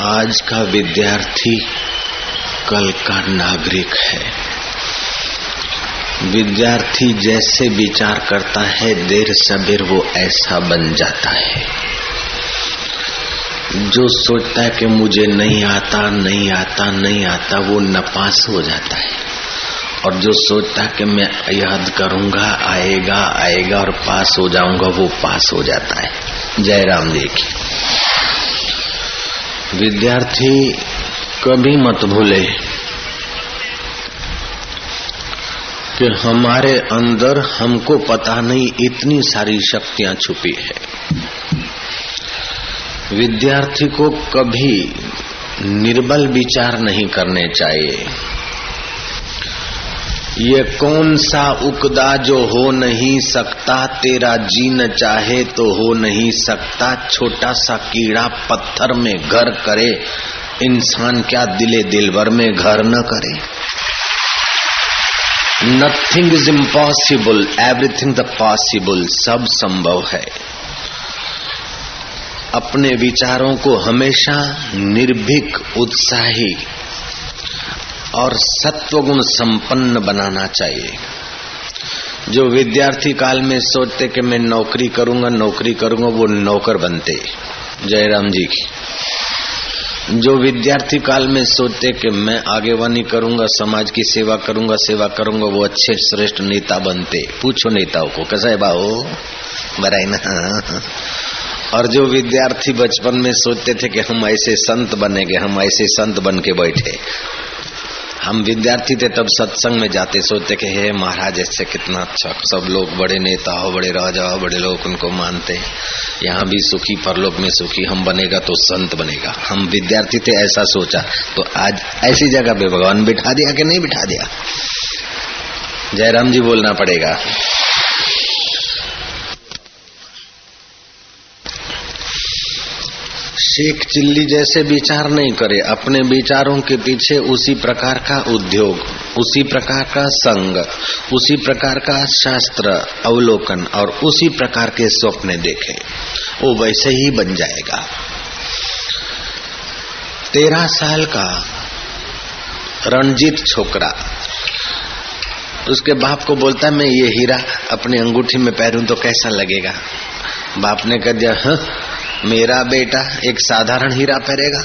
आज का विद्यार्थी कल का नागरिक है। विद्यार्थी जैसे विचार करता है, देर सबेर वो ऐसा बन जाता है। जो सोचता है कि मुझे नहीं आता नहीं आता नहीं आता, वो नपास हो जाता है। और जो सोचता है कि मैं याद करूँगा, आएगा आएगा और पास हो जाऊँगा, वो पास हो जाता है। जय राम जी की। विद्यार्थी कभी मत भूले। कि हमारे अंदर हमको पता नहीं इतनी सारी शक्तियाँ छुपी है। विद्यार्थी को कभी निर्बल विचार नहीं करने चाहिए। ये कौन सा उकदा जो हो नहीं सकता, तेरा जी न चाहे तो हो नहीं सकता। छोटा सा कीड़ा पत्थर में घर करे, इंसान क्या दिले दिल भर में घर न करे। Nothing is impossible everything the possible सब संभव है। अपने विचारों को हमेशा निर्भीक, उत्साही और सत्वगुण संपन्न बनाना चाहिए। जो विद्यार्थी काल में सोचते कि मैं नौकरी करूँगा नौकरी करूँगा, वो नौकर बनते, जयराम जी की। जो विद्यार्थी काल में सोचते कि मैं आगेवानी करूँगा, समाज की सेवा करूँगा सेवा करूँगा, वो अच्छे, श्रेष्ठ नेता बनते। पूछो नेताओं को, कैसा है बाओ बराई ना। और जो विद्यार्थी बचपन में सोचते थे कि हम ऐसे संत बनेंगे, हम ऐसे संत बन के बैठे। हम विद्यार्थी थे, तब सत्संग में जाते, सोचते कि हे महाराज ऐसे कितना अच्छा। सब लोग बड़े नेता हो, बड़े राजा हो, बड़े लोग उनको मानते यहाँ भी सुखी, परलोक में सुखी, हम बनेगा तो संत बनेगा। हम विद्यार्थी थे, ऐसा सोचा। तो आज ऐसी जगह पे भगवान बिठा दिया कि नहीं बिठा दिया? जयराम जी बोलना पड़ेगा। शेख चिल्ली जैसे विचार नहीं करे, अपने विचारों के पीछे उसी प्रकार का उद्योग, उसी प्रकार का संग, उसी प्रकार का शास्त्र अवलोकन और उसी प्रकार के स्वप्न देखे, वो वैसे ही बन जाएगा। तेरह साल का रणजीत छोकरा, उसके बाप को बोलता, मैं ये हीरा अपनी अंगूठी में पहनूं तो कैसा लगेगा? बाप ने कह दिया मेरा बेटा एक साधारण हीरा पहरेगा।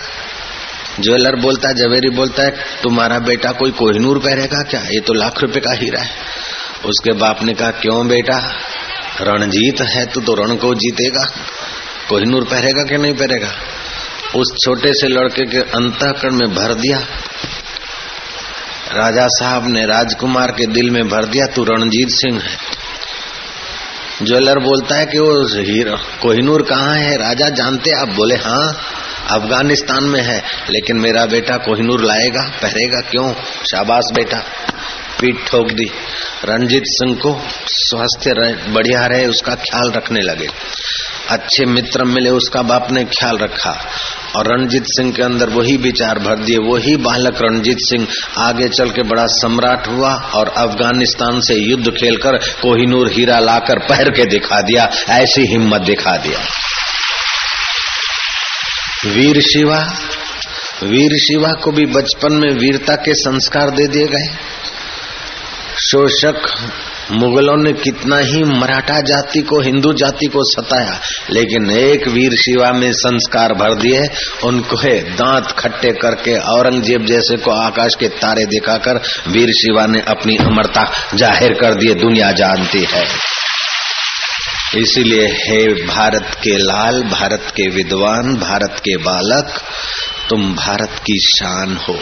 ज्वेलर बोलता है जवेरी बोलता है, तुम्हारा बेटा कोई कोहिनूर पहरेगा क्या? ये तो लाख रुपए का हीरा है। उसके बाप ने कहा, क्यों बेटा? रणजीत है तू तो रण को जीतेगा। कोहिनूर पहरेगा कि नहीं पहरेगा? उस छोटे से लड़के के अंतकरण में भर दिया। राजा साहब ने राजकुमार के दिल में भर दिया, तू रणजीत सिंह है। ज्वेलर बोलता है कि वो हीरो कोहिनूर कहाँ है? राजा जानते आप बोले हाँ अफ़गानिस्तान में है, लेकिन मेरा बेटा कोहिनूर लाएगा, पहरेगा क्यों? शाबाश बेटा, पीठ ठोक दी। रणजीत सिंह को स्वास्थ्य बढ़िया रहे, उसका ख्याल रखने लगे। अच्छे मित्र मिले, उसका बाप ने ख्याल रखा। और रणजीत सिंह के अंदर वही विचार भर दिए वही बालक रणजीत सिंह आगे चल के बड़ा सम्राट हुआ और अफ़गानिस्तान से युद्ध खेलकर कोहिनूर हीरा लाकर पहर के दिखा दिया, ऐसी हिम्मत दिखा दिया। वीर शिवा वीर शिवा को भी बचपन में वीरता के संस्कार दे दिए गए। शोषक मुगलों ने कितना ही मराठा जाति को, हिंदू जाति को सताया, लेकिन एक वीर शिवा में संस्कार भर दिए, उनको दांत खट्टे करके औरंगज़ेब जैसे को आकाश के तारे दिखाकर वीर शिवा ने अपनी अमरता ज़ाहिर कर दिए, दुनिया जानती है। इसीलिए हे भारत के लाल, भारत के विद्वान, भारत के बालक, तुम भारत की शान हो,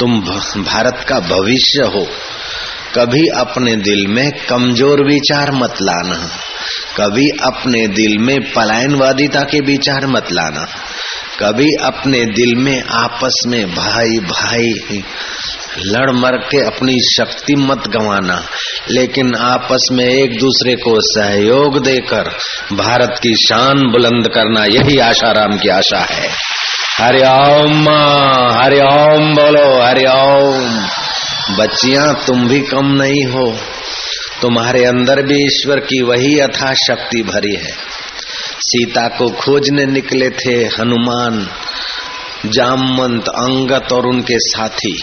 तुम भारत का भविष्य हो। कभी अपने दिल में कमज़ोर विचार मत लाना। कभी अपने दिल में पलायनवादिता के विचार मत लाना। कभी अपने दिल में आपस में भाई भाई लड़ मर के अपनी शक्ति मत गंवाना। लेकिन आपस में एक दूसरे को सहयोग देकर भारत की शान बुलंद करना यही आशाराम की आशा है। हरिओम हरिओम बोलो हरिओम बच्चियाँ, तुम भी कम नहीं हो। तुम्हारे अंदर भी ईश्वर की वही अथा शक्ति भरी है। सीता को खोजने निकले थे हनुमान, जामवंत, अंगत और उनके साथी।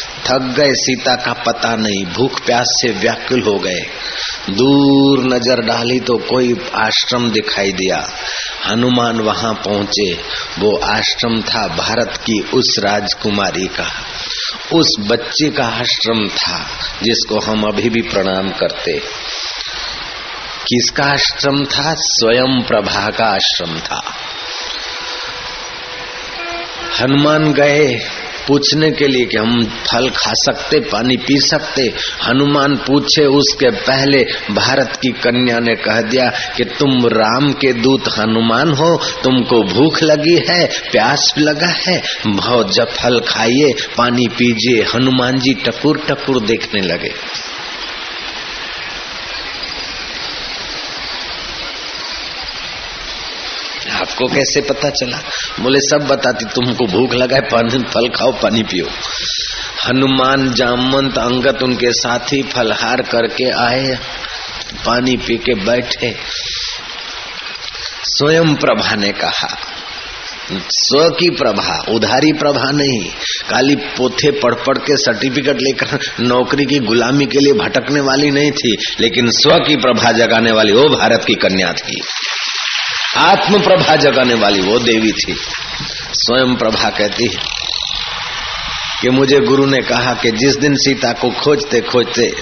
थक गए, सीता का पता नहीं, भूख प्यास से व्याकुल हो गए। दूर नज़र डाली तो कोई आश्रम दिखाई दिया। हनुमान वहाँ पहुँचे। वो आश्रम था भारत की उस राजकुमारी का। उस बच्चे का आश्रम था, जिसको हम अभी भी प्रणाम करते। किसका आश्रम था? स्वयं प्रभा का आश्रम था। हनुमान गए पूछने के लिए कि हम फल खा सकते, पानी पी सकते। हनुमान पूछे उसके पहले, भारत की कन्या ने कह दिया कि तुम राम के दूत हनुमान हो, तुमको भूख लगी है, प्यास लगा है बहुत जब फल खाइए, पानी पीजिए। हनुमान जी टकुर टकुर देखने लगे। आपको कैसे पता चला? बोले, सब बताती, तुमको भूख लगा है पानी फल खाओ, पानी पियो। हनुमान जामंत अंगत उनके साथी फलहार करके आए, पानी पी के बैठे। स्वयं प्रभा ने कहा, स्व की प्रभा, उधारी प्रभा नहीं, काली पोथे पढ़ पढ़ के सर्टिफिकेट लेकर नौकरी की गुलामी के लिए भटकने वाली नहीं थी, लेकिन स्व की प्रभा जगाने वाली वो भारत की कन्या थी। आत्म प्रभा जगाने वाली वो देवी थी। स्वयं प्रभा कहती है कि मुझे गुरु ने कहा कि जिस दिन सीता को खोजते खोजते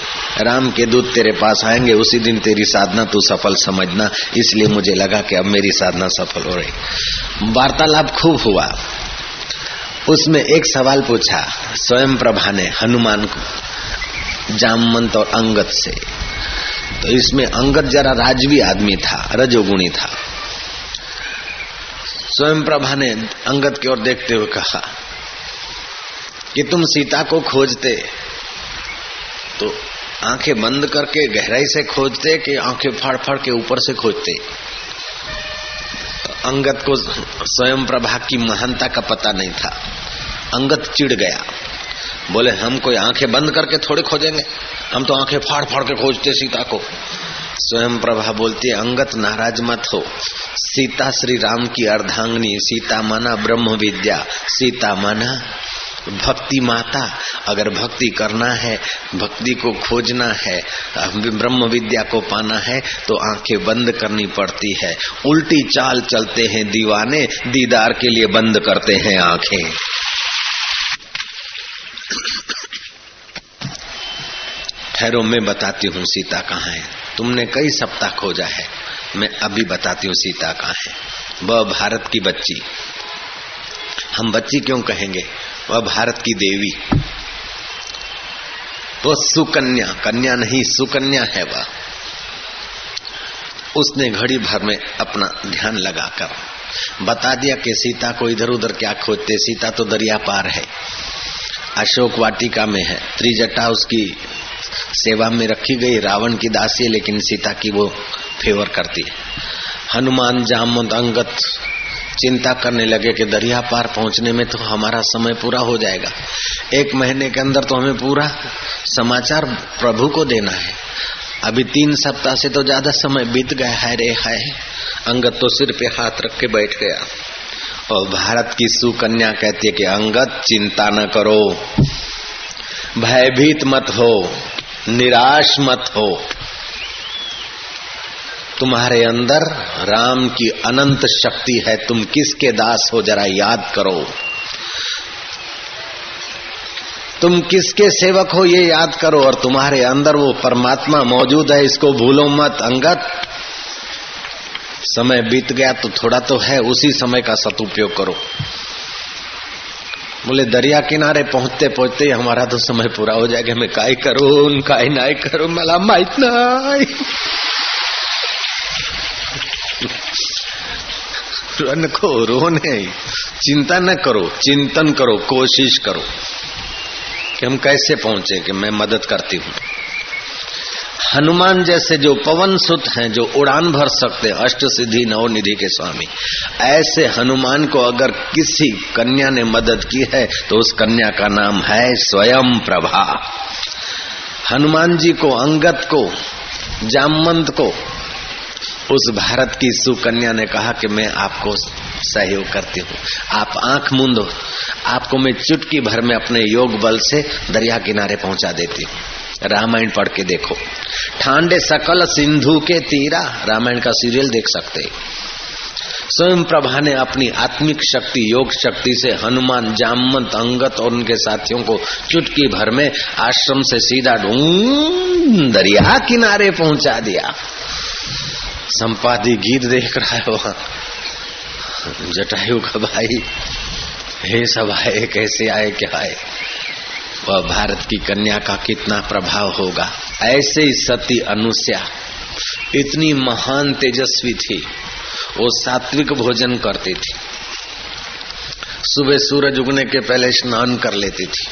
राम के दूत तेरे पास आएँगे, उसी दिन तेरी साधना तू सफल समझना। इसलिए मुझे लगा कि अब मेरी साधना सफल हो रही। वार्तालाप खूब हुआ। उसमें एक सवाल पूछा। स्वयं प्रभा ने हनुमान को, जामवंत और अंगत से। तो इसमें अंगत जरा राजवी आदमी था, रजोगुणी था। स्वयं प्रभा ने अंगद की ओर देखते हुए कहा कि तुम सीता को खोजते तो आँखें बंद करके, गहराई से खोजते कि आँखें फाड़ फाड़ के ऊपर से खोजते। अंगत को स्वयं प्रभा की महानता का पता नहीं था। अंगत चिढ़ गया। बोले, हम कोई आँखें बंद करके थोड़े खोजेंगे? हम तो आँखें फाड़ फाड़ के खोजते सीता को। स्वयं प्रभा बोलती है, अंगत नाराज़ मत हो। सीता श्री राम की अर्धांगनी, सीता माना ब्रह्म विद्या, सीता माना भक्ति माता। अगर भक्ति करना है, भक्ति को खोजना है, ब्रह्म विद्या को पाना है तो आँखें बंद करनी पड़ती है। उल्टी चाल चलते हैं दीवाने, दीदार के लिए बंद करते हैं आँखें। ठहरो, मैं बताती हूँ सीता कहाँ है। तुमने कई सप्ताह खोजा है। मैं अभी बताती हूँ सीता कहाँ है। वह भारत की बच्ची। हम बच्ची क्यों कहेंगे? वह भारत की देवी। वो सुकन्या। कन्या नहीं, सुकन्या है वह। उसने घड़ी भर में अपना ध्यान लगाकर बता दिया कि सीता को इधर उधर क्या खोजते। सीता तो दरिया पार है। अशोक वाटिका में है। त्रिजटा उसकी सेवा में रखी गई रावण की दासी है, लेकिन सीता की वो फेवर करती है। हनुमान जामवंत अंगत चिंता करने लगे कि दरिया पार पहुँचने में तो हमारा समय पूरा हो जाएगा। एक महीने के अंदर तो हमें पूरा समाचार प्रभु को देना है। अभी तीन सप्ताह से तो ज़्यादा समय बीत गया है, रे है अंगत तो सिर पे हाथ रख के बैठ गया। और भारत की सुकन्या कहती है कि अंगत चिंता न करो। भयभीत मत हो। निराश मत हो। तुम्हारे अंदर राम की अनंत शक्ति है, तुम किसके दास हो जरा याद करो। तुम किसके सेवक हो ये याद करो और तुम्हारे अंदर वो परमात्मा मौजूद है, इसको भूलो मत अंगत समय बीत गया तो थोड़ा तो है, उसी समय का सदुपयोग करो। बोले, दरिया किनारे पहुँचते पहुँचते हमारा तो समय पूरा हो जाएगा। मैं काय करूँ? काय नाय करू? मला माहित नाही को रोने चिंता न करो, चिंतन करो, कोशिश करो कि हम कैसे पहुँचे, कि मैं मदद करती हूँ। हनुमान जैसे जो पवन सुत हैं, जो उड़ान भर सकते अष्ट सिद्धि नवनिधि के स्वामी। ऐसे हनुमान को अगर किसी कन्या ने मदद की है तो उस कन्या का नाम है स्वयं प्रभा। हनुमान जी को अंगत को, जामवंत को, उस भारत की सुकन्या ने कहा कि मैं आपको सहयोग करती हूँ। आप आँख मूंदो, आपको मैं चुटकी भर में अपने योग बल से दरिया किनारे पहुँचा देती हूँ। रामायण पढ़ के देखो। ठांडे सकल सिंधु के तीरा, रामायण का सीरियल देख सकते। स्वयं प्रभा ने अपनी आत्मिक शक्ति, योग शक्ति से हनुमान जामवंत अंगत और उनके साथियों को चुटकी भर में आश्रम से सीधा ढूंढ, दरिया किनारे पहुँचा दिया। संपादी गीत देख रहा है वहाँ। जटायु का भाई, हे सब आए, कैसे आए, क्या आए? वह भारत की कन्या का कितना प्रभाव होगा? ऐसे ही सती अनुष्या इतनी महान तेजस्वी थी। वो सात्विक भोजन करती थी। सुबह सूरज उगने के पहले स्नान कर लेती थी।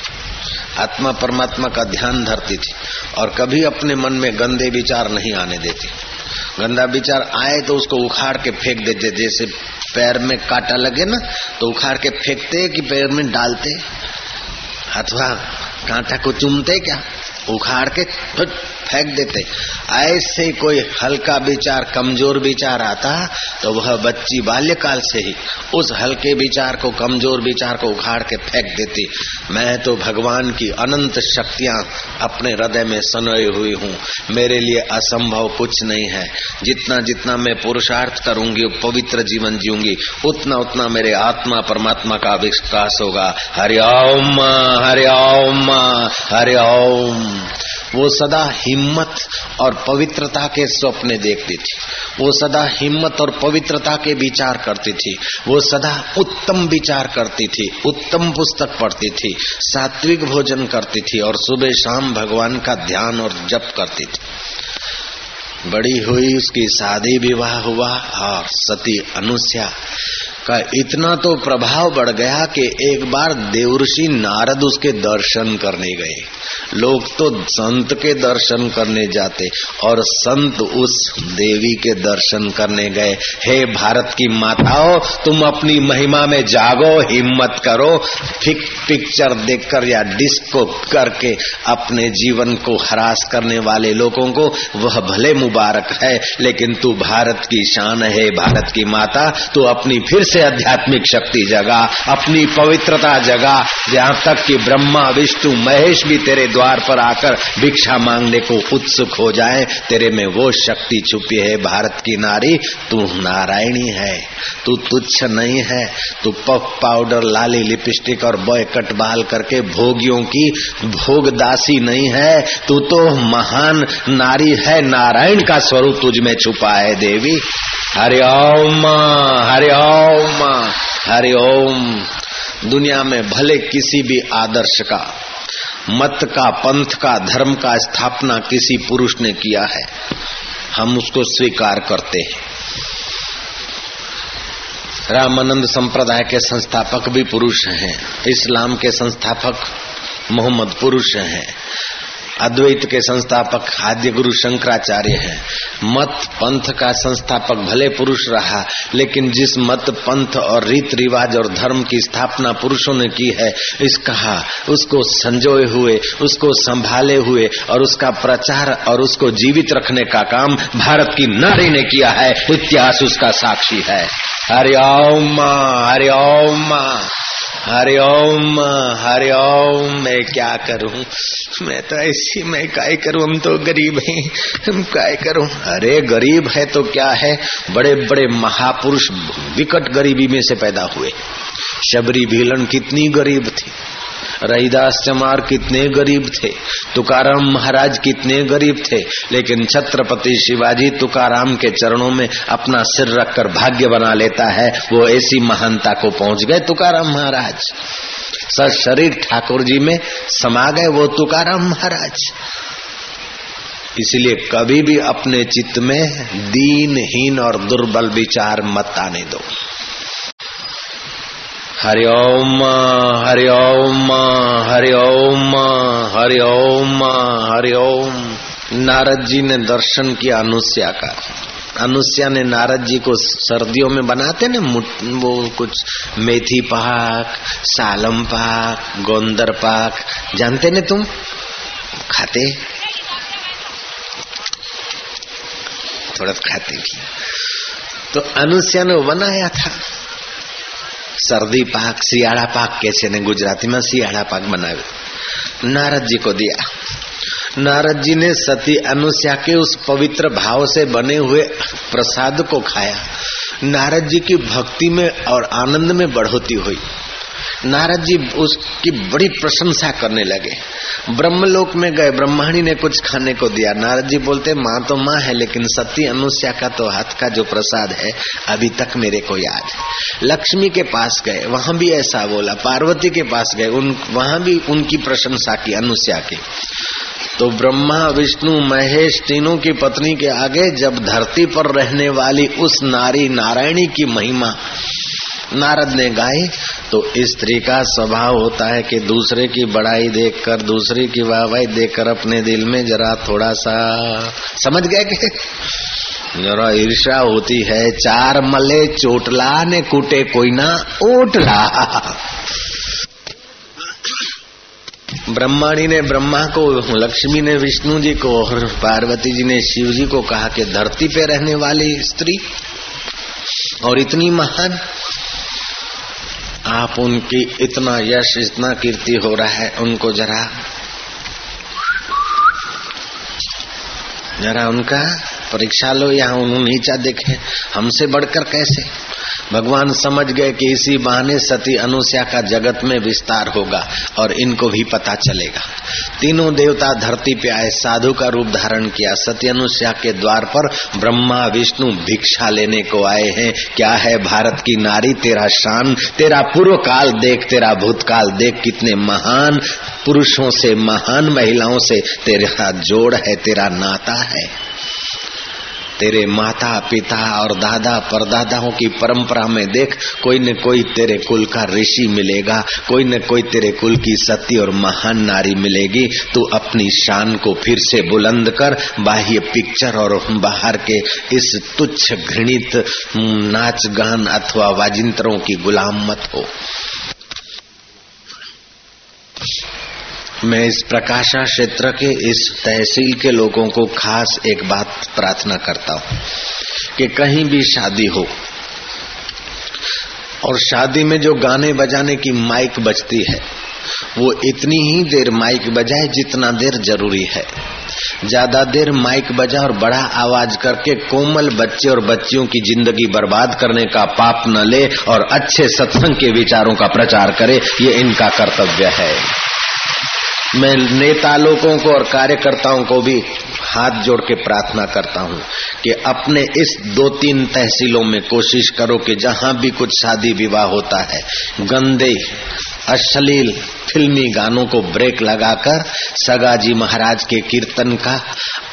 आत्मा परमात्मा का ध्यान धरती थी और कभी अपने मन में गंदे विचार नहीं आने देती। गंदा विचार आए तो उसको उखाड़ के फेंक देते। जैसे पैर में काटा लगे ना तो उखाड़ के फेंकते कि पैर में डालते। अथवा कांटा को चूमते क्या? उखाड़ के फेंक देते। ऐसे कोई हल्का विचार, कमज़ोर विचार आता तो वह बच्ची बाल्यकाल से ही उस हल्के विचार को, कमज़ोर विचार को उखाड़ के फेंक देती। मैं तो भगवान की अनंत शक्तियाँ अपने हृदय में सनोई हुई हूँ। मेरे लिए असंभव कुछ नहीं है। जितना जितना मैं पुरुषार्थ करूँगी, पवित्र जीवन जीऊँगी, उतना उतना मेरे आत्मा परमात्मा का विकास होगा। हरिओम हरिओम हरिओम वो सदा हिम्मत और पवित्रता के स्वप्ने देखती थी। वो सदा हिम्मत और पवित्रता के विचार करती थी। वो सदा उत्तम विचार करती थी, उत्तम पुस्तक पढ़ती थी, सात्विक भोजन करती थी और सुबह शाम भगवान का ध्यान और जप करती थी। बड़ी हुई उसकी शादी विवाह हुआ और सती अनुष्या का इतना तो प्रभाव बढ़ गया कि एक बार देवऋषि नारद उसके दर्शन करने गए। लोग तो संत के दर्शन करने जाते और संत उस देवी के दर्शन करने गए। हे भारत की माताओं, तुम अपनी महिमा में जागो, हिम्मत करो। फिक पिक्चर देखकर या डिस्को करके अपने जीवन को हरास करने वाले लोगों को वह भले मुबारक है, लेकिन तू भारत की शान है, भारत की माता। तू अपनी फिर से आध्यात्मिक शक्ति जगा, अपनी पवित्रता जगा, जहाँ तक कि ब्रह्मा, विष्णु, महेश भी तेरे द्वार पर आकर भिक्षा मांगने को उत्सुक हो जाए। तेरे में वो शक्ति छुपी है, भारत की नारी, तू नारायणी है। तू तुच्छ नहीं है, तू पफ पाउडर लाली लिपस्टिक और बॉय कट बाल करके भोगियों की भोगदासी नहीं है। तू तो महान नारी है, नारायण का स्वरूप तुझ में छुपा है, देवी। हरिओम हरिओम हरिओम दुनिया में भले किसी भी आदर्श का, मत का, पंथ का, धर्म का स्थापना किसी पुरुष ने किया है, हम उसको स्वीकार करते हैं। रामानंद संप्रदाय के संस्थापक भी पुरुष हैं, इस्लाम के संस्थापक मोहम्मद पुरुष हैं अद्वैत के संस्थापक आद्य गुरु शंकराचार्य हैं। मत पंथ का संस्थापक भले पुरुष रहा, लेकिन जिस मत, पंथ और रीत रिवाज और धर्म की स्थापना पुरुषों ने की है, इस कहा, उसको संजोए हुए, उसको संभाले हुए और उसका प्रचार और उसको जीवित रखने का काम भारत की नारी ने किया है, इतिहास उसका साक्षी है। हरिओम हरिओम हरिओम हरिओम मैं क्या करूँ? मैं तो ऐसी, मैं काय करूँ? हम तो गरीब हैं, हम काय करूँ? अरे गरीब है तो क्या है? बड़े बड़े महापुरुष विकट गरीबी में से पैदा हुए। शबरी भीलन कितनी गरीब थी। रहीदास चमार कितने गरीब थे, तुकाराम महाराज कितने गरीब थे, लेकिन छत्रपति शिवाजी तुकाराम के चरणों में अपना सिर रखकर भाग्य बना लेता है, वो ऐसी महानता को पहुँच गए तुकाराम महाराज। सर शरीर ठाकुर जी में समा गए वो तुकाराम महाराज। इसलिए कभी भी अपने चित्त में दीनहीन और दुर्बल विचार मत आने दो। हरिओम हरिओम हरिओम हरिओम हरिओम नारद जी ने दर्शन किया अनुष्या का। अनुष्या ने नारद जी को सर्दियों में बनाते ना वो कुछ मेथी पाक, सालम पाक, गोंदर पाक, जानते ने तुम? खाते? थोड़ा खाते भी तो अनुष्या ने बनाया था। શરદી પાક શિયાળા પાક કે છે ને ગુજરાતીમાં શિયાળા પાક બનાવે नारद जी को दिया नारद जी ने सती अनुष्या के उस पवित्र भाव से बने हुए प्रसाद को खाया नारद जी की भक्ति में और आनंद में बढ़ोती हुई नारद जी उसकी बड़ी प्रशंसा करने लगे। ब्रह्मलोक में गए, ब्रह्मणी ने कुछ खाने को दिया। नारद जी बोलते, माँ तो माँ है, लेकिन सती अनुष्या का तो हाथ का जो प्रसाद है, अभी तक मेरे को याद है। लक्ष्मी के पास गए, वहाँ भी ऐसा बोला। पार्वती के पास गए, उन, वहाँ भी उनकी प्रशंसा की, अनुष्या की। तो ब्रह्मा, विष्णु, महेश तीनों की पत्नी के आगे जब धरती पर रहने वाली उस नारी, नारायणी की महिमा नारद ने गाई तो स्त्री का स्वभाव होता है कि दूसरे की बड़ाई देखकर, दूसरे की वाहवाही देखकर अपने दिल में जरा थोड़ा सा, समझ गए कि? जरा ईर्षा होती है, चार मले चोटला ने कूटे कोई ना ओटला। ब्रह्माणी ने ब्रह्मा को, लक्ष्मी ने विष्णु जी को और पार्वती जी ने शिव जी को कहा कि धरती पे रहने वाली स्त्री और इतनी महान आप उनकी इतना यश, इतना कीर्ति हो रहा है, उनको जरा जरा उनका परीक्षा लो या उन्होंने नीचा देखे, हमसे बढ़कर कैसे? भगवान समझ गए कि इसी बहाने सती अनुसया का जगत में विस्तार होगा और इनको भी पता चलेगा। तीनों देवता धरती पे आए, साधु का रूप धारण किया। सती अनुष्या के द्वार पर ब्रह्मा, विष्णु भिक्षा लेने को आए हैं। क्या है भारत की नारी? तेरा शान, तेरा पूर्व काल देख, तेरा भूतकाल देख। कितने महान पुरुषों से, महान महिलाओं से तेरा जोड़ है, तेरा नाता है। तेरे माता, पिता और दादा, परदादाओं की परंपरा में देख, कोई न कोई तेरे कुल का ऋषि मिलेगा, कोई न कोई तेरे कुल की सती और महान नारी मिलेगी। तू अपनी शान को फिर से बुलंद कर, बाह्य पिक्चर और बाहर के इस तुच्छ घृणित नाच गान अथवा वाजिंत्रों की गुलाम मत हो। मैं इस प्रकाशा क्षेत्र के इस तहसील के लोगों को खास एक बात प्रार्थना करता हूँ कि कहीं भी शादी हो और शादी में जो गाने बजाने की माइक बजती है, वो इतनी ही देर माइक बजाए जितना देर ज़रूरी है। ज़्यादा देर माइक बजा और बड़ा आवाज़ करके कोमल बच्चे और बच्चियों की ज़िंदगी बर्बाद करने का पाप न ले और अच्छे सत्संग के विचारों का प्रचार करे, ये इनका कर्तव्य है। मैं नेता लोगों को और कार्यकर्ताओं को भी हाथ जोड़ के प्रार्थना करता हूँ कि अपने इस दो तीन तहसीलों में कोशिश करो कि जहाँ भी कुछ शादी विवाह होता है, गंदे, अश्लील फिल्मी गानों को ब्रेक लगाकर सगाजी महाराज के कीर्तन का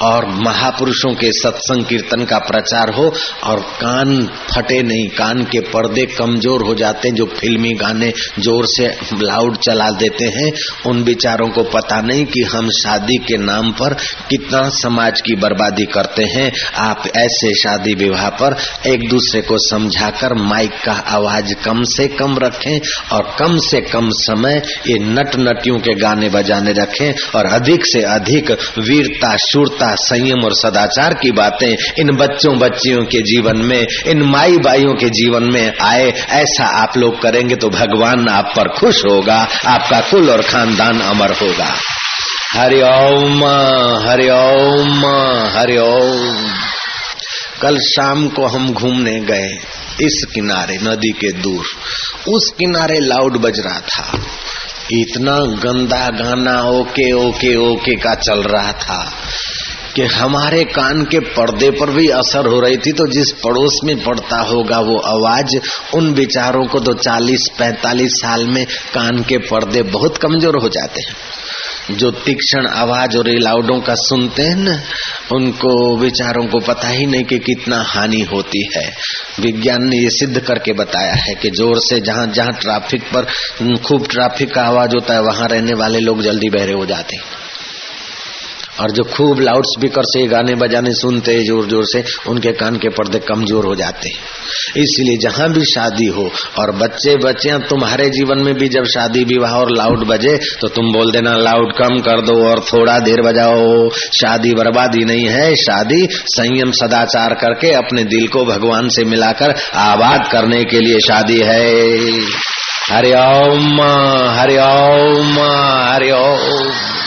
और महापुरुषों के सत्संग कीर्तन का प्रचार हो और कान फटे नहीं, कान के पर्दे कमज़ोर हो जाते हैं जो फिल्मी गाने ज़ोर से लाउड चला देते हैं। उन विचारों को पता नहीं कि हम शादी के नाम पर कितना समाज की बर्बादी करते हैं। आप ऐसे शादी विवाह पर एक दूसरे को समझाकर माइक का आवाज़ कम से कम रखें और कम से कम समय ये नट नटियों के गाने बजाने रखें और अधिक से अधिक वीरता, शूरता, संयम और सदाचार की बातें इन बच्चों बच्चियों के जीवन में, इन माई बाइयों के जीवन में आए। ऐसा आप लोग करेंगे तो भगवान आप पर खुश होगा, आपका कुल और खानदान अमर होगा। हरिओम हरिओम हरिओम कल शाम को हम घूमने गए, इस किनारे, नदी के दूर। उस किनारे लाउड बज रहा था। इतना गंदा गाना ओके ओके ओके का चल रहा था कि हमारे कान के पर्दे पर भी असर हो रही थी तो जिस पड़ोस में पड़ता होगा वो आवाज़, उन विचारों को तो 40-45 साल में कान के पर्दे बहुत कमज़ोर हो जाते हैं। जो तीक्ष्ण आवाज़ और लाउडों का सुनते हैं ना, उनको विचारों को पता ही नहीं कि कितना हानि होती है। विज्ञान ने ये सिद्ध करके बताया है कि ज़ोर से जहाँ जहाँ ट्रैफ़िक पर खूब ट्रैफ़िक का आवाज़ होता है, वहाँ रहने वाले लोग जल्दी बहरे हो जाते हैं। और जो खूब लाउड स्पीकर से गाने बजाने सुनते हैं ज़ोर ज़ोर से, उनके कान के पर्दे कमज़ोर हो जाते हैं। इसलिए जहाँ भी शादी हो, और बच्चे बच्चे तुम्हारे जीवन में भी जब शादी, विवाह और लाउड बजे तो तुम बोल देना, लाउड कम कर दो और थोड़ा देर बजाओ। शादी बर्बादी नहीं है, शादी संयम सदाचार करके अपने दिल को भगवान से मिलाकर आबाद करने के लिए शादी है। हरिओम हरिओम हरिओम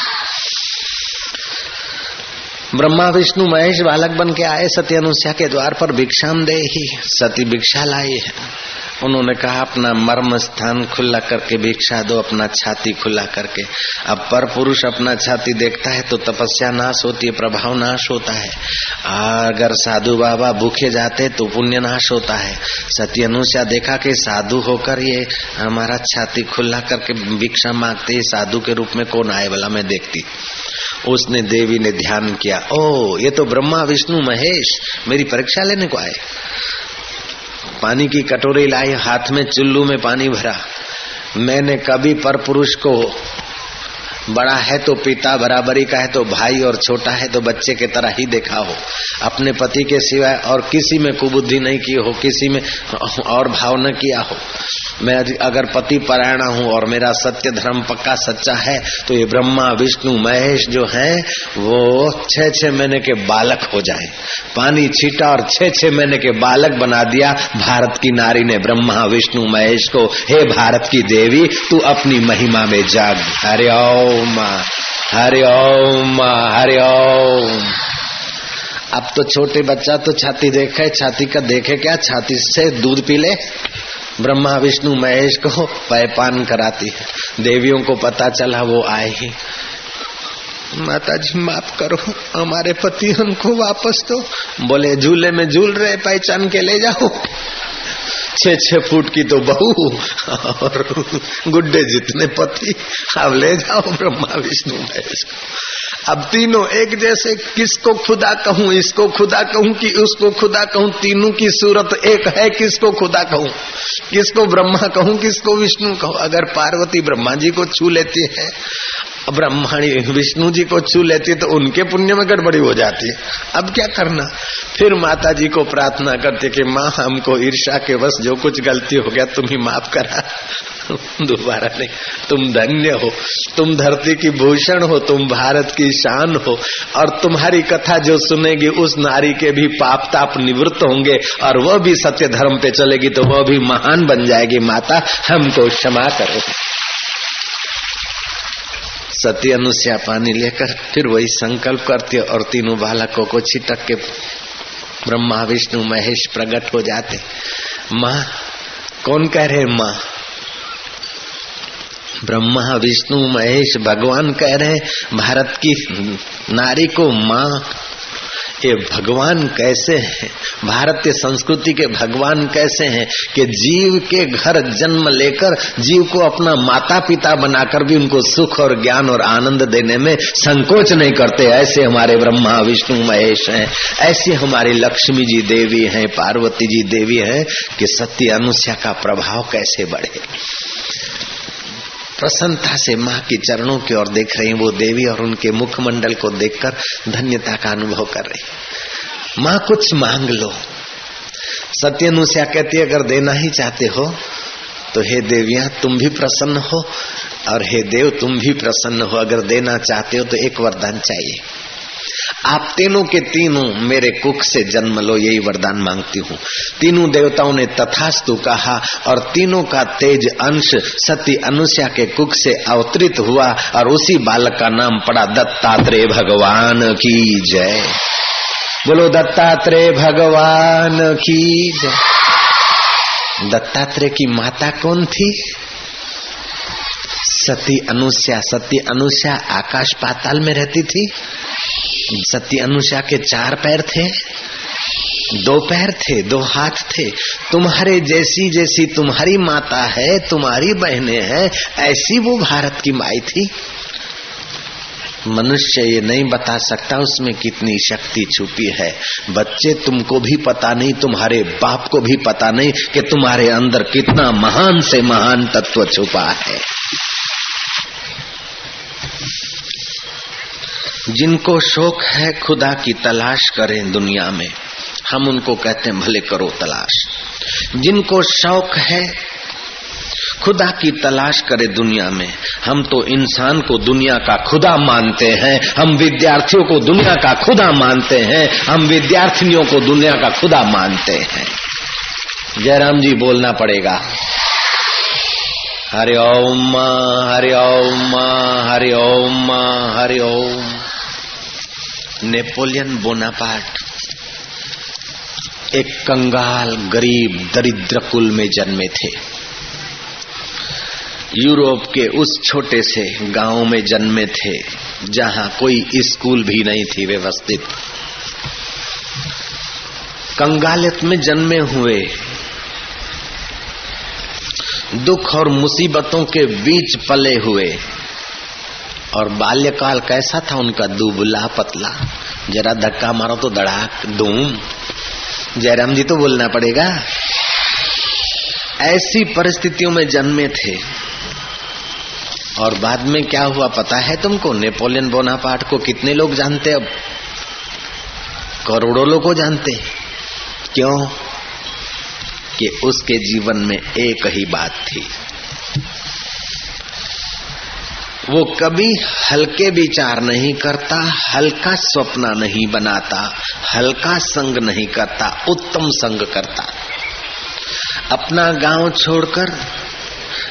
ब्रह्मा विष्णु महेश बालक बन के आए सत्य अनुष्या के द्वार पर भिक्षाम दे ही। सती भिक्षा लाई है। उन्होंने कहा, अपना मर्म स्थान खुला करके भिक्षा दो, अपना छाती खुला करके। अब पर पुरुष अपना छाती देखता है तो तपस्या नाश होती है, प्रभाव नाश होता है। अगर साधु बाबा भूखे जाते तो पुण्य नाश होता है। सती अनुष्या देखा कि साधु होकर ये हमारा छाती खुला करके भिक्षा मांगते साधु के रूप में कौन आए वाला मैं देखती। उसने देवी ने ध्यान किया, ओ, ये तो ब्रह्मा, विष्णु, महेश, मेरी परीक्षा लेने को आए। पानी की कटोरी लाई, हाथ में चुल्लू में पानी भरा। मैंने कभी पर पुरुष को बड़ा है तो पिता, बराबरी का है तो भाई और छोटा है तो बच्चे के तरह ही देखा हो। अपने पति के सिवाय और किसी में कुबुद्धि नहीं की हो, किसी में और भाव न किया हो। मैं अगर पति परायणा हूँ और मेरा सत्य धर्म पक्का सच्चा है तो ये ब्रह्मा, विष्णु, महेश जो है, वो छह छह महीने के बालक हो जाए। पानी छीटा और छह छह महीने के बालक बना दिया भारत की नारी ने, ब्रह्मा, विष्णु, महेश को। हे भारत की देवी, तू अपनी महिमा में जाग। हरे ओम हरे ओम हरे ओम। अब तो छोटे बच्चा तो छाती देखे छाती का देखे क्या? छाती से दूध पी ले। ब्रह्मा विष्णु महेश को पैपान कराती है। देवियों को पता चला वो आए ही। माता जी माफ़ करो, हमारे पति हमको वापस तो बोले, झूले में झूल रहे पहचान के ले जाओ। छह छह फुट की तो बहू और गुड्डे जितने पति अब ले जाओ ब्रह्मा विष्णु महेश को। अब तीनों एक जैसे किसको खुदा कहूँ, इसको खुदा कहूँ कि उसको खुदा कहूँ? तीनों की सूरत एक है, किसको खुदा कहूँ? किसको ब्रह्मा कहूँ, किसको विष्णु कहूँ? अगर पार्वती ब्रह्मा जी को छू लेती है ब्रह्माणी विष्णु जी को छू लेती तो उनके पुण्य में गड़बड़ी हो जाती। अब क्या करना? फिर माता जी को प्रार्थना करते कि, माँ, हमको ईर्षा के बस जो कुछ गलती हो गया, तुम ही माफ़ करा। दोबारा नहीं, तुम धन्य हो। तुम धरती की भूषण हो, तुम भारत की शान हो। और तुम्हारी कथा जो सुनेगी, उस नारी के भी पाप ताप निवृत्त होंगे और वह भी सत्य धर्म पे चलेगी तो वह भी महान बन जाएगी। माता, हमको क्षमा करो। सती अनुष्या पानी लेकर फिर वही संकल्प करते और तीनों बालकों को छिटक के ब्रह्मा, विष्णु, महेश प्रकट हो जाते। माँ, कौन कह रहे माँ? ब्रह्मा, विष्णु, महेश, भगवान कह रहे भारत की नारी को माँ ये भगवान कैसे हैं? भारतीय संस्कृति के भगवान कैसे हैं कि जीव के घर जन्म लेकर जीव को अपना माता पिता बनाकर भी उनको सुख और ज्ञान और आनंद देने में संकोच नहीं करते? ऐसे हमारे ब्रह्मा, विष्णु, महेश हैं। ऐसे हमारी लक्ष्मी जी देवी हैं, पार्वती जी देवी हैं कि सत्य अनुष्या का प्रभाव कैसे बढ़े? प्रसन्नता से माँ के चरणों की ओर देख रही वो देवी और उनके मुखमंडल को देखकर धन्यता का अनुभव कर रही माँ, कुछ मांग लो। सत्यनुष्या कहती अगर देना ही चाहते हो तो हे देविया, तुम भी प्रसन्न हो और हे देव, तुम भी प्रसन्न हो। अगर देना चाहते हो तो एक वरदान चाहिए। आप तीनों के तीनों मेरे कुख से जन्म लो, यही वरदान मांगती हूँ। तीनों देवताओं ने तथास्तु कहा और तीनों का तेज अंश सती अनुष्या के कुख से अवतरित हुआ और उसी बालक का नाम पड़ा दत्तात्रेय भगवान की जय। बोलो, दत्तात्रेय भगवान की जय। दत्तात्रेय की माता कौन थी? सती अनुष्या। सती अनुष्या आकाश पाताल में रहती थी। सती अनुषा के चार पैर थे, दो पैर थे, दो हाथ थे। तुम्हारे जैसी जैसी तुम्हारी माता है, तुम्हारी बहनें हैं, ऐसी वो भारत की माई थी। मनुष्य ये नहीं बता सकता उसमें कितनी शक्ति छुपी है। बच्चे तुमको भी पता नहीं, तुम्हारे बाप को भी पता नहीं कि तुम्हारे अंदर कितना महान से महान तत्व छुपा है। जिनको शौक है, खुदा की तलाश करें दुनिया में। हम उनको कहते हैं, भले करो तलाश। जिनको शौक है, खुदा की तलाश करे दुनिया में। हम तो इंसान को दुनिया का खुदा मानते हैं, हम विद्यार्थियों को दुनिया का खुदा मानते हैं, हम विद्यार्थिनियों को दुनिया का खुदा मानते हैं। जयराम जी, बोलना पड़ेगा। हरि ओम हरि ओम हरि ओम हरि ओम। नेपोलियन बोनापार्ट, एक कंगाल गरीब दरिद्र कुल में जन्मे थे। यूरोप के उस छोटे से गाँव में जन्मे थे, जहाँ कोई स्कूल भी नहीं थी व्यवस्थित। कंगालियत में जन्मे हुए, दुख और मुसीबतों के बीच पले हुए और बाल्यकाल कैसा था उनका दुबला पतला? जरा धक्का मारो तो धड़ाक धूम। जयराम जी तो बोलना पड़ेगा। ऐसी परिस्थितियों में जन्मे थे। और बाद में क्या हुआ पता है तुमको? नेपोलियन बोनापार्ट को कितने लोग जानते अब? करोड़ों लोगों जानते। क्यों? कि उसके जीवन में एक ही बात थी। वो कभी हल्के विचार नहीं करता, हल्का स्वप्न नहीं बनाता, हल्का संग नहीं करता, उत्तम संग करता। अपना गाँव छोड़कर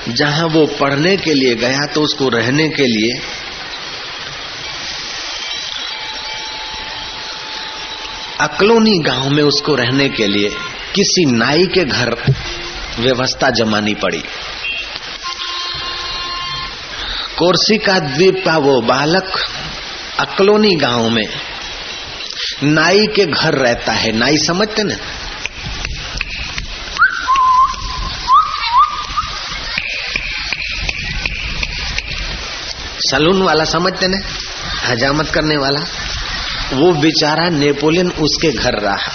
जहाँ वो पढ़ने के लिए गया तो उसको रहने के लिए अकलोनी गाँव में उसको रहने के लिए किसी नाई के घर व्यवस्था जमानी पड़ी। कोर्सिका द्वीप का वो बालक अकलोनी गाँव में नाई के घर रहता है। नाई समझते ना? सलून वाला समझते ना? हजामत करने वाला। वो बेचारा नेपोलियन उसके घर रहा।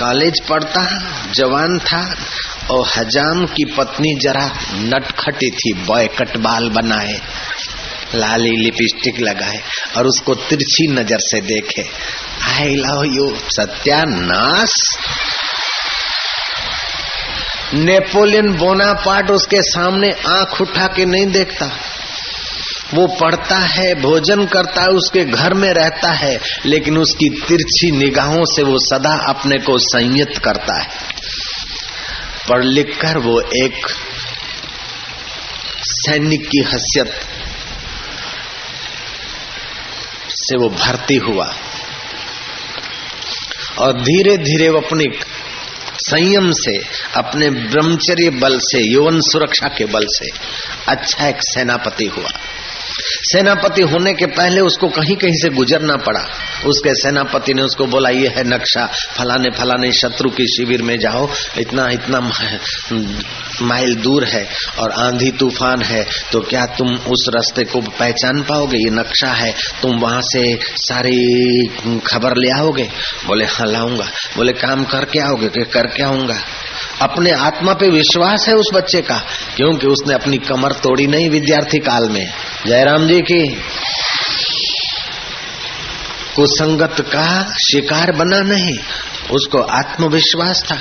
कॉलेज पढ़ता, जवान था और हजाम की पत्नी जरा नटखटी थी बॉय कट बाल बनाए, लाली लिपस्टिक लगाए और उसको तिरछी नज़र से देखे। आई लव यू सत्यानाश। नेपोलियन बोनापार्ट उसके सामने आँख उठा के नहीं देखता। वो पढ़ता है, भोजन करता है, उसके घर में रहता है, लेकिन उसकी तिरछी निगाहों से वो सदा अपने को संयत करता है। पढ़ लिख कर वो एक सैनिक की हसियत से वो भर्ती हुआ। और धीरे धीरे वो अपने संयम से, अपने ब्रह्मचर्य बल से, यौवन सुरक्षा के बल से अच्छा एक सेनापति हुआ। सेनापति होने के पहले उसको कहीं कहीं से गुजरना पड़ा। उसके सेनापति ने उसको बोला, ये है नक्शा। फलाने फलाने शत्रु के शिविर में जाओ। इतना इतना माइल दूर है और आंधी तूफ़ान है। तो क्या तुम उस रास्ते को पहचान पाओगे? ये नक्शा है। तुम वहाँ से सारी खबर ले आओगे? बोले हाँ लाऊँगा। बोले, काम करके आओगे कि करके आऊँगा? अपने आत्मा पे विश्वास है उस बच्चे का, क्योंकि उसने अपनी कमर तोड़ी नहीं विद्यार्थी काल में। जयराम जी की कुसंगत का शिकार बना नहीं, उसको आत्मविश्वास था।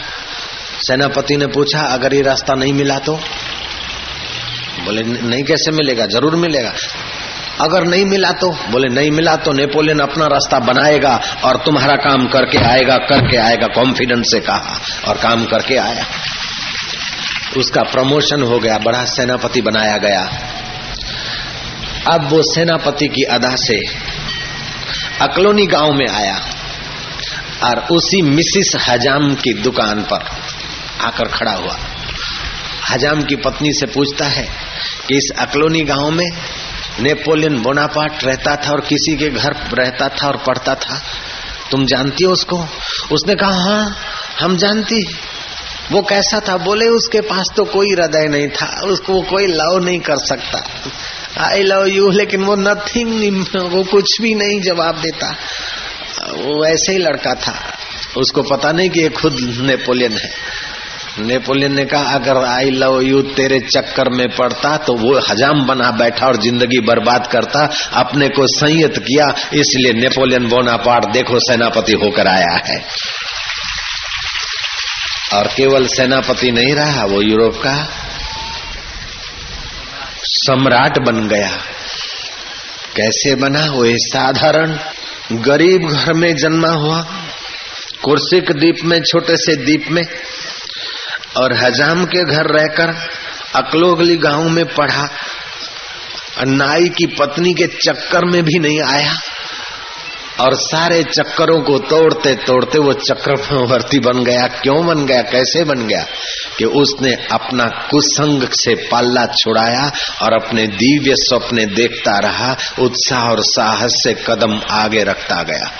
सेनापति ने पूछा, अगर ये रास्ता नहीं मिला तो? बोले, नहीं, कैसे मिलेगा? ज़रूर मिलेगा। अगर नहीं मिला तो? बोले, नहीं मिला तो नेपोलियन अपना रास्ता बनाएगा और तुम्हारा काम करके आएगा करके आएगा कॉन्फिडेंस से कहा, और काम करके आया। उसका प्रमोशन हो गया, बड़ा सेनापति बनाया गया। अब वो सेनापति की अदा से अकलोनी गाँव में आया और उसी मिसिस हजाम की दुकान पर आकर खड़ा हुआ। हजाम की पत्नी से पूछता है कि इस अकलोनी गाँव में नेपोलियन बोनापार्ट रहता था और किसी के घर रहता था और पढ़ता था। तुम जानती हो उसको? उसने कहा हाँ हम जानती वो कैसा था? बोले, उसके पास तो कोई हृदय नहीं था, उसको कोई लव नहीं कर सकता। आई लव यू लेकिन वो नथिंग वो कुछ भी नहीं जवाब देता। वो ऐसे ही लड़का था। उसको पता नहीं कि ये खुद नेपोलियन है। नेपोलियन ने कहा, अगर आई लव यू तेरे चक्कर में पड़ता तो वो हजाम बना बैठा और ज़िंदगी बर्बाद करता। अपने को संयत किया, इसलिए नेपोलियन बोनापार्ट देखो सेनापति होकर आया है। और केवल सेनापति नहीं रहा, वो यूरोप का सम्राट बन गया। कैसे बना वो साधारण गरीब घर में जन्मा हुआ? कुर्सी के द्वीप में, छोटे से दीप में, और हजाम के घर रहकर अकलोगली गाँव में पढ़ा। नाई की पत्नी के चक्कर में भी नहीं आया। और सारे चक्करों को तोड़ते तोड़ते वो चक्रवर्ती बन गया। क्यों बन गया? कैसे बन गया? कि उसने अपना कुसंग से पाल्ला छुड़ाया और अपने दिव्य स्वप्ने देखता रहा, उत्साह और साहस से कदम आगे रखता गया।